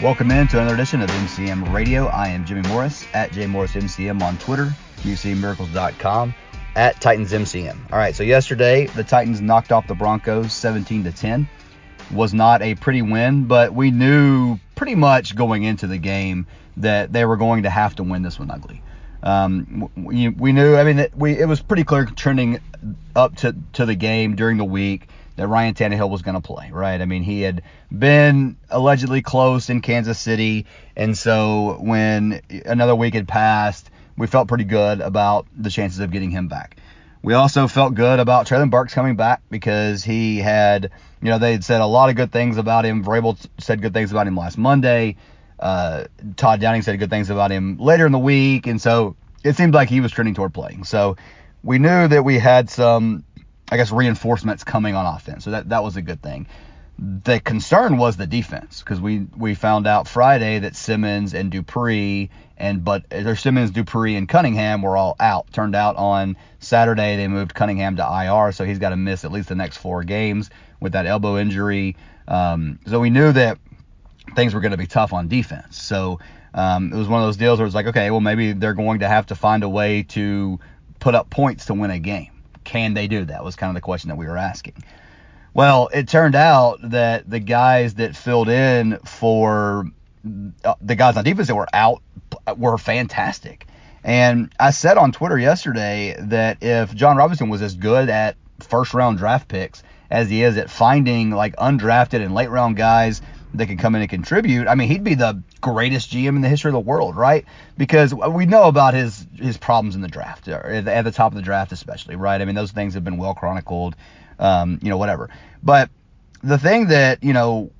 Welcome in to another edition of MCM Radio. I am Jimmy Morris at JMorrisMCM on Twitter, UCMiracles.com, at TitansMCM. All right, so yesterday the Titans knocked off the Broncos 17 to 10. Was not a pretty win, but we knew pretty much going into the game that they were going to have to win this one ugly. Um, we, we knew, I mean, we it was pretty clear trending up to, to the game during the week that Ryan Tannehill was going to play, right? I mean, he had been allegedly close in Kansas City, and so when another week had passed, we felt pretty good about the chances of getting him back. We also felt good about Treylon Burks coming back because he had, you know, they had said a lot of good things about him. Vrabel said good things about him last Monday. Uh, Todd Downing said good things about him later in the week, and so it seemed like he was trending toward playing. So we knew that we had some I guess reinforcements coming on offense. So that that was a good thing. The concern was the defense because we we found out Friday that Simmons and Dupree and but their Simmons, Dupree, and Cunningham were all out. Turned out on Saturday they moved Cunningham to IR, so he's got to miss at least the next four games with that elbow injury. Um, so we knew that things were going to be tough on defense. So um, it was one of those deals where it's like, okay, well maybe they're going to have to find a way to put up points to win a game can they do that? Was kind of the question that we were asking. Well, it turned out that the guys that filled in for uh, the guys on defense that were out were fantastic. And I said on Twitter yesterday that if Jon Robinson was as good at first round draft picks as he is at finding like undrafted and late round guys that can come in and contribute, I mean, he'd be the greatest GM in the history of the world, right? Because we know about his his problems in the draft, at the top of the draft especially, right? I mean, those things have been well chronicled, um, you know, whatever. But the thing that you know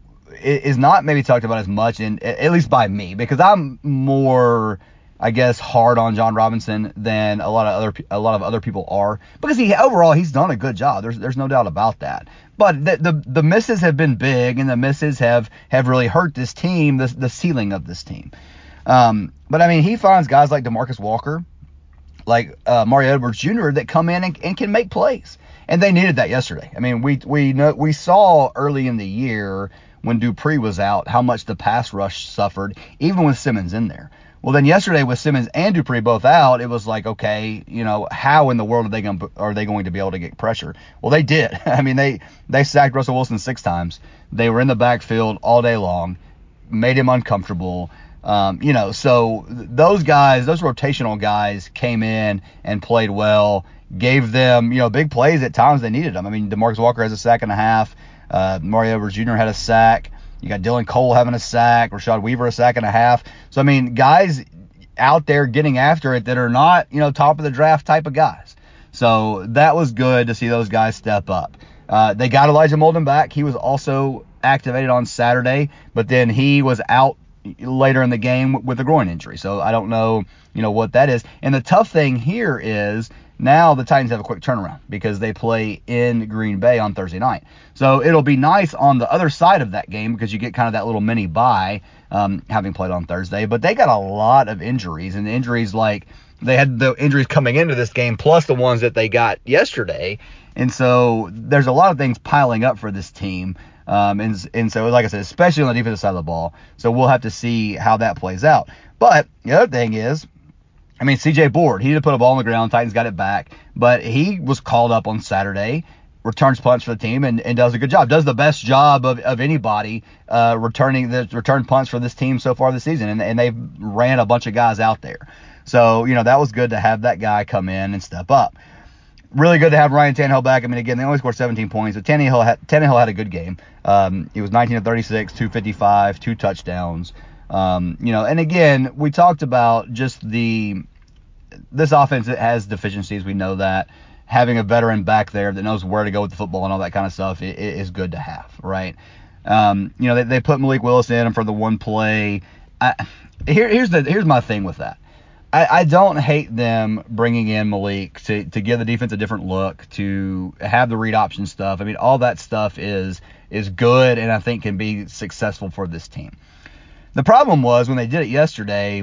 is not maybe talked about as much, and at least by me, because I'm more I guess, hard on Jon Robinson than a lot of other a lot of other people are because he overall he's done a good job. There's there's no doubt about that. But the the, the misses have been big and the misses have have really hurt this team, the the ceiling of this team. Um, but I mean, he finds guys like Demarcus Walker, like uh, Mario Edwards Jr. that come in and, and can make plays, and they needed that yesterday. I mean, we we know we saw early in the year when Dupree was out how much the pass rush suffered, even with Simmons in there. Well, then yesterday with Simmons and Dupree both out, it was like, okay, you know, how in the world are they going are they going to be able to get pressure? Well, they did. I mean, they they sacked Russell Wilson six times. They were in the backfield all day long, made him uncomfortable. Um, you know, so those guys, those rotational guys, came in and played well, gave them you know big plays at times they needed them. I mean, Demarcus Walker has a sack and a half. Uh, Mario Edwards Jr. had a sack. You got Dylan Cole having a sack, Rashad Weaver a sack and a half. So I mean, guys out there getting after it that are not, you know, top of the draft type of guys. So that was good to see those guys step up. Uh, they got Elijah Molden back. He was also activated on Saturday, but then he was out later in the game with a groin injury. So I don't know, you know, what that is. And the tough thing here is now the Titans have a quick turnaround because they play in Green Bay on Thursday night. So it'll be nice on the other side of that game because you get kind of that little mini bye um, having played on Thursday. But they got a lot of injuries, and injuries like they had the injuries coming into this game plus the ones that they got yesterday. And so there's a lot of things piling up for this team. Um, and, and so, like I said, especially on the defensive side of the ball. So we'll have to see how that plays out. But the other thing is, I mean, CJ Board, he did put a ball on the ground. Titans got it back, but he was called up on Saturday, returns punts for the team, and, and does a good job. Does the best job of, of anybody uh, returning the return punts for this team so far this season, and, and they've ran a bunch of guys out there. So you know that was good to have that guy come in and step up. Really good to have Ryan Tannehill back. I mean, again, they only scored 17 points, but Tannehill had, Tannehill had a good game. Um, he was 19 to 36, 255, two touchdowns. Um, you know, and again, we talked about just the this offense has deficiencies. We know that having a veteran back there that knows where to go with the football and all that kind of stuff is good to have, right? Um, you know, they, they put Malik Willis in for the one play. I, here, here's the here's my thing with that. I, I, don't hate them bringing in Malik to, to give the defense a different look, to have the read option stuff. I mean, all that stuff is is good and I think can be successful for this team. The problem was when they did it yesterday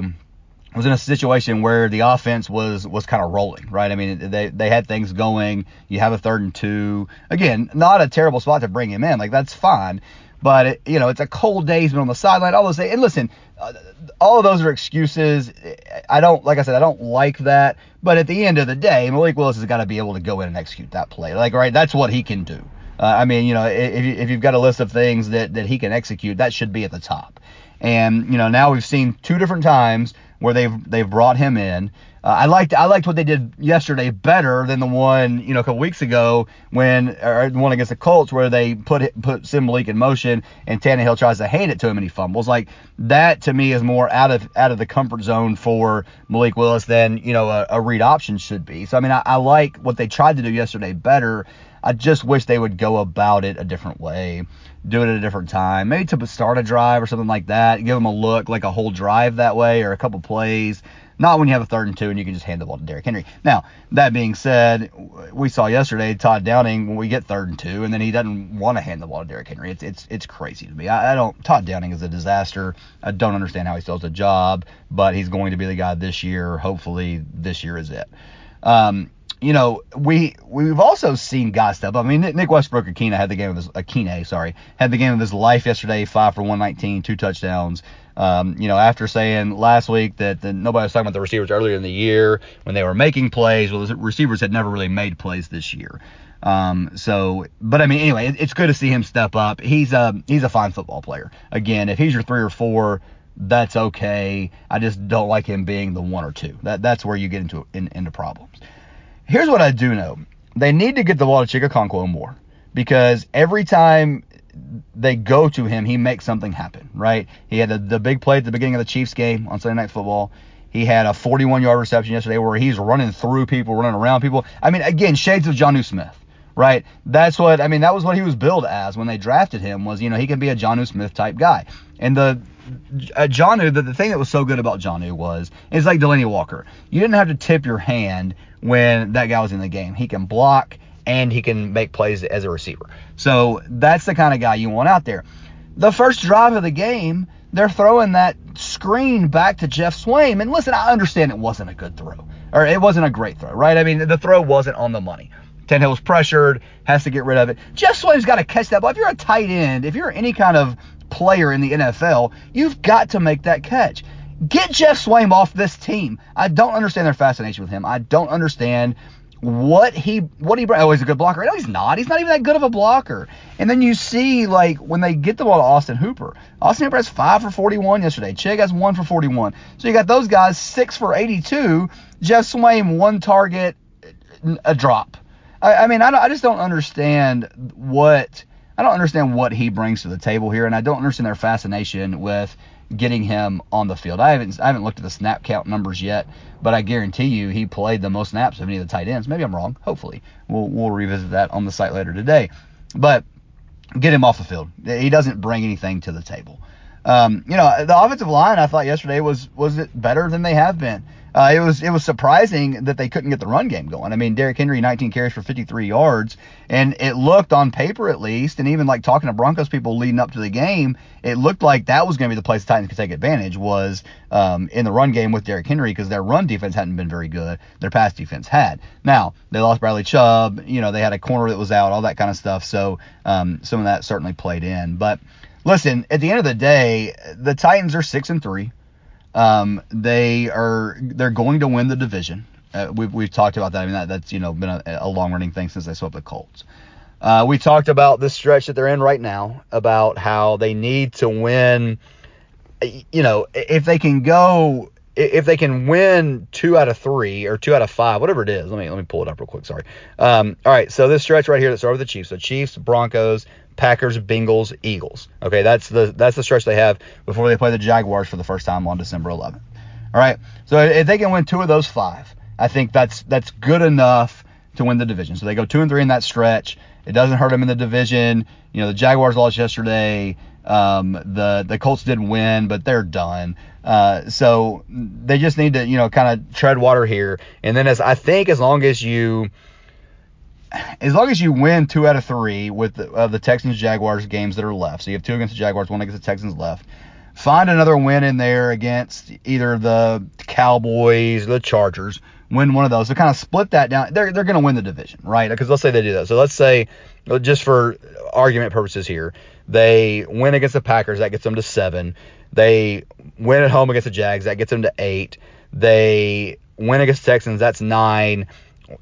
was in a situation where the offense was was kind of rolling, right? I mean, they they had things going. You have a third and two. Again, not a terrible spot to bring him in. Like that's fine. But it, you know, it's a cold day. He's been on the sideline. All those. days. And listen, uh, all of those are excuses. I don't, like I said, I don't like that. But at the end of the day, Malik Willis has got to be able to go in and execute that play. Like, right, that's what he can do. Uh, I mean, you know, if, if you've got a list of things that, that he can execute, that should be at the top. And you know, now we've seen two different times where they've they've brought him in. Uh, I liked I liked what they did yesterday better than the one you know a couple weeks ago when or the one against the Colts where they put put Sim Malik in motion and Tannehill tries to hand it to him and he fumbles. Like that to me is more out of out of the comfort zone for Malik Willis than you know a, a read option should be. So I mean I, I like what they tried to do yesterday better. I just wish they would go about it a different way do it at a different time. Maybe to start a drive or something like that. Give them a look, like a whole drive that way, or a couple plays. Not when you have a third and two and you can just hand the ball to Derrick Henry. Now, that being said, we saw yesterday Todd Downing when we get third and two, and then he doesn't want to hand the ball to Derrick Henry. It's it's it's crazy to me. I, I don't. Todd Downing is a disaster. I don't understand how he still has a job, but he's going to be the guy this year. Hopefully, this year is it. Um, you know, we we've also seen guys step up. I mean, Nick Westbrook Akina had the game of his Ikhine, sorry, had the game of his life yesterday, five for 119, two touchdowns. Um, you know, after saying last week that the, nobody was talking about the receivers earlier in the year when they were making plays, well, the receivers had never really made plays this year. Um, so, but I mean, anyway, it, it's good to see him step up. He's a he's a fine football player. Again, if he's your three or four, that's okay. I just don't like him being the one or two. That that's where you get into in, into problems. Here's what I do know. They need to get the ball to Chig Okonkwo more because every time they go to him, he makes something happen, right? He had the, the big play at the beginning of the Chiefs game on Sunday Night Football. He had a 41 yard reception yesterday where he's running through people, running around people. I mean, again, shades of Jonnu Smith, right? That's what, I mean, that was what he was billed as when they drafted him was, you know, he can be a Jonnu Smith type guy. And the, uh, Jonnu, the, the thing that was so good about Jonnu was, it's like Delanie Walker. You didn't have to tip your hand when that guy was in the game. He can block and he can make plays as a receiver. So that's the kind of guy you want out there. The first drive of the game, they're throwing that screen back to Geoff Swaim. And listen, I understand it wasn't a good throw, or it wasn't a great throw, right? I mean, the throw wasn't on the money. Tannehill was pressured, has to get rid of it. Geoff Swaim's got to catch that ball. If you're a tight end, if you're any kind of player in the NFL, you've got to make that catch. Get Geoff Swaim off this team. I don't understand their fascination with him. I don't understand what he what he oh he's a good blocker. No, he's not. He's not even that good of a blocker. And then you see like when they get the ball to Austin Hooper. Austin Hooper has five for 41 yesterday. Chig has one for 41. So you got those guys six for 82. Geoff Swaim one target, a drop. I, I mean I, I just don't understand what I don't understand what he brings to the table here, and I don't understand their fascination with getting him on the field. I haven't I haven't looked at the snap count numbers yet, but I guarantee you he played the most snaps of any of the tight ends. Maybe I'm wrong. Hopefully, we'll we'll revisit that on the site later today. But get him off the field. He doesn't bring anything to the table. Um, you know, the offensive line I thought yesterday was was it better than they have been uh, it was it was surprising that they couldn't get the run game going. I mean, Derrick Henry 19 carries for 53 yards, and it looked on paper at least, and even like talking to Broncos people leading up to the game, it looked like that was going to be the place the Titans could take advantage was um, in the run game with Derrick Henry because their run defense hadn't been very good, their pass defense had. Now they lost Bradley Chubb, you know they had a corner that was out, all that kind of stuff. So um, some of that certainly played in, but. Listen, at the end of the day, the Titans are six and three. Um, they are they're going to win the division. Uh, we've, we've talked about that. I mean, that, that's you know been a, a long running thing since they swept the Colts. Uh, we talked about this stretch that they're in right now, about how they need to win. You know, if they can go, if they can win two out of three or two out of five, whatever it is. Let me let me pull it up real quick. Sorry. Um, all right, so this stretch right here that started with the Chiefs. So Chiefs, Broncos, Packers, Bengals, Eagles. Okay, that's the that's the stretch they have before they play the Jaguars for the first time on December 11th. All right, so if they can win two of those five, I think that's that's good enough to win the division. So they go two and three in that stretch. It doesn't hurt them in the division. You know, the Jaguars lost yesterday. Um, the the Colts didn't win, but they're done. Uh, so they just need to, you know, kind of tread water here. And then as I think, as long as you, as long as you win two out of three with the, of the Texans Jaguars games that are left, so you have two against the Jaguars, one against the Texans left. Find another win in there against either the Cowboys, the Chargers win one of those. So kind of split that down. They're they're going to win the division, right? Because let's say they do that. So let's say, just for argument purposes here, they win against the Packers. That gets them to seven. They win at home against the Jags. That gets them to eight. They win against Texans. That's nine.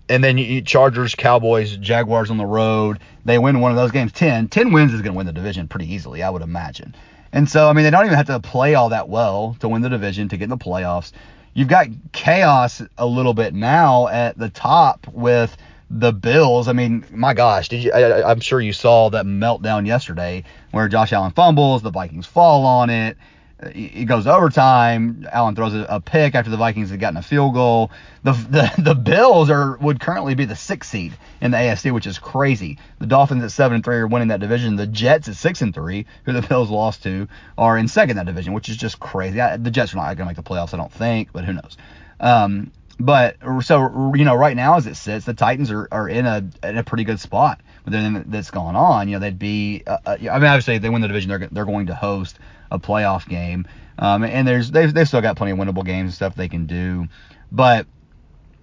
And then you, Chargers, Cowboys, Jaguars on the road. They win one of those games. 10. 10 wins is going to win the division pretty easily, I would imagine. And so, I mean, they don't even have to play all that well to win the division, to get in the playoffs you've got chaos a little bit now at the top with the Bills. I mean, my gosh, did you? I, am sure you saw that meltdown yesterday where Josh Allen fumbles, the Vikings fall on it it goes overtime. Allen throws a, pick after the Vikings had gotten a field goal. The, the the Bills are would currently be the sixth seed in the AFC, which is crazy. The Dolphins at seven and three are winning that division. The Jets at six and three, who the Bills lost to, are in second that division, which is just crazy. I, the Jets are not going to make the playoffs, I don't think, but who knows. Um, but so you know, right now as it sits, the Titans are, are in a in a pretty good spot with everything that's going on. You know, they'd be. Uh, uh I mean, obviously, if they win the division, they're they're going to host a playoff game. Um, and there's they've, they've still got plenty of winnable games and stuff they can do. But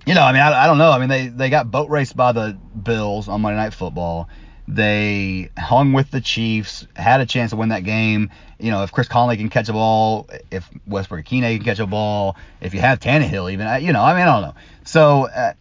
you know, I mean, I, I don't know. I mean, they they got boat raced by the Bills on Monday Night Football. They hung with the Chiefs, had a chance to win that game. You know, if Chris Conley can catch a ball, if Westbrook-Ikhine can catch a ball, if you have Tannehill, even, you know, I mean, I don't know. So uh,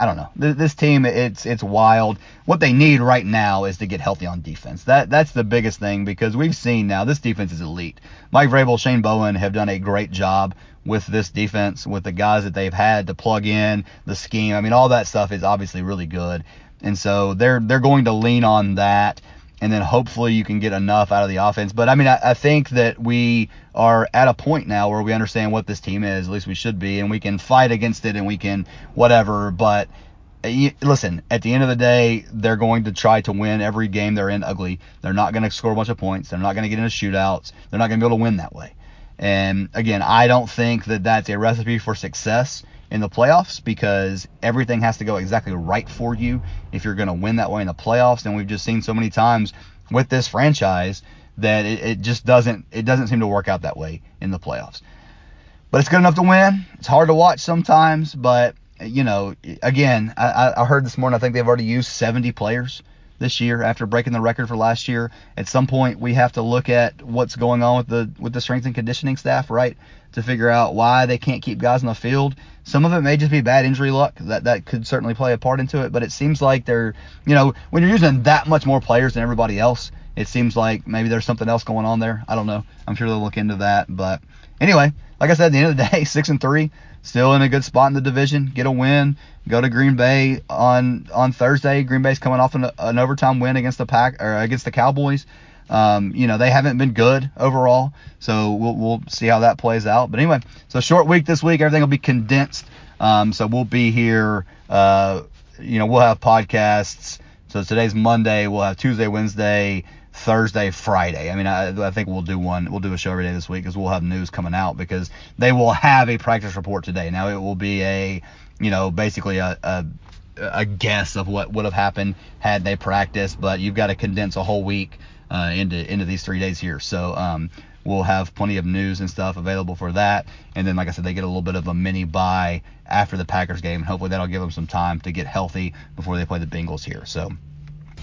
I don't know. This team, it's it's wild. What they need right now is to get healthy on defense. That that's the biggest thing because we've seen now this defense is elite. Mike Vrabel, Shane Bowen have done a great job with this defense, with the guys that they've had to plug in the scheme. I mean, all that stuff is obviously really good, and so they're they're going to lean on that and then hopefully you can get enough out of the offense. But I mean, I, I, think that we are at a point now where we understand what this team is. At least we should be, and we can fight against it and we can whatever. But eh, listen, at the end of the day, they're going to try to win every game they're in ugly. They're not going to score a bunch of points. They're not going to get into shootouts. They're not going to be able to win that way. And again, I don't think that that's a recipe for success in the playoffs because everything has to go exactly right for you if you're going to win that way in the playoffs. And we've just seen so many times with this franchise that it, it just doesn't it doesn't seem to work out that way in the playoffs. But it's good enough to win. It's hard to watch sometimes, but you know, again, I, I heard this morning. I think they've already used 70 players this year after breaking the record for last year. At some point, we have to look at what's going on with the with the strength and conditioning staff, right, to figure out why they can't keep guys in the field. Some of it may just be bad injury luck. That that could certainly play a part into it. But it seems like they're, you know, when you're using that much more players than everybody else, it seems like maybe there's something else going on there. I don't know. I'm sure they'll look into that. But anyway, like I said, at the end of the day, six and three still in a good spot in the division. Get a win. Go to Green Bay on on Thursday. Green Bay's coming off an, an overtime win against the pack or against the Cowboys. Um, you know they haven't been good overall, so we'll we'll see how that plays out. But anyway, so short week this week. Everything will be condensed. Um, so we'll be here. Uh, you know we'll have podcasts. So today's Monday. We'll have Tuesday, Wednesday, Thursday, Friday. I mean, I, I think we'll do one. We'll do a show every day this week because we'll have news coming out because they will have a practice report today. Now it will be a, you know, basically a, a a guess of what would have happened had they practiced, but you've got to condense a whole week uh, into into these three days here. So um, we'll have plenty of news and stuff available for that. And then, like I said, they get a little bit of a mini bye after the Packers game, and hopefully that'll give them some time to get healthy before they play the Bengals here. So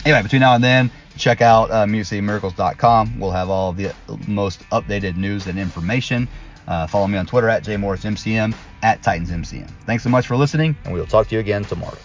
anyway, between now and then, check out uh, MusicMiracles.com. We'll have all the most updated news and information. Uh, follow me on Twitter at jmorrismcm, at TitansMCM. Thanks so much for listening, and we will talk to you again tomorrow.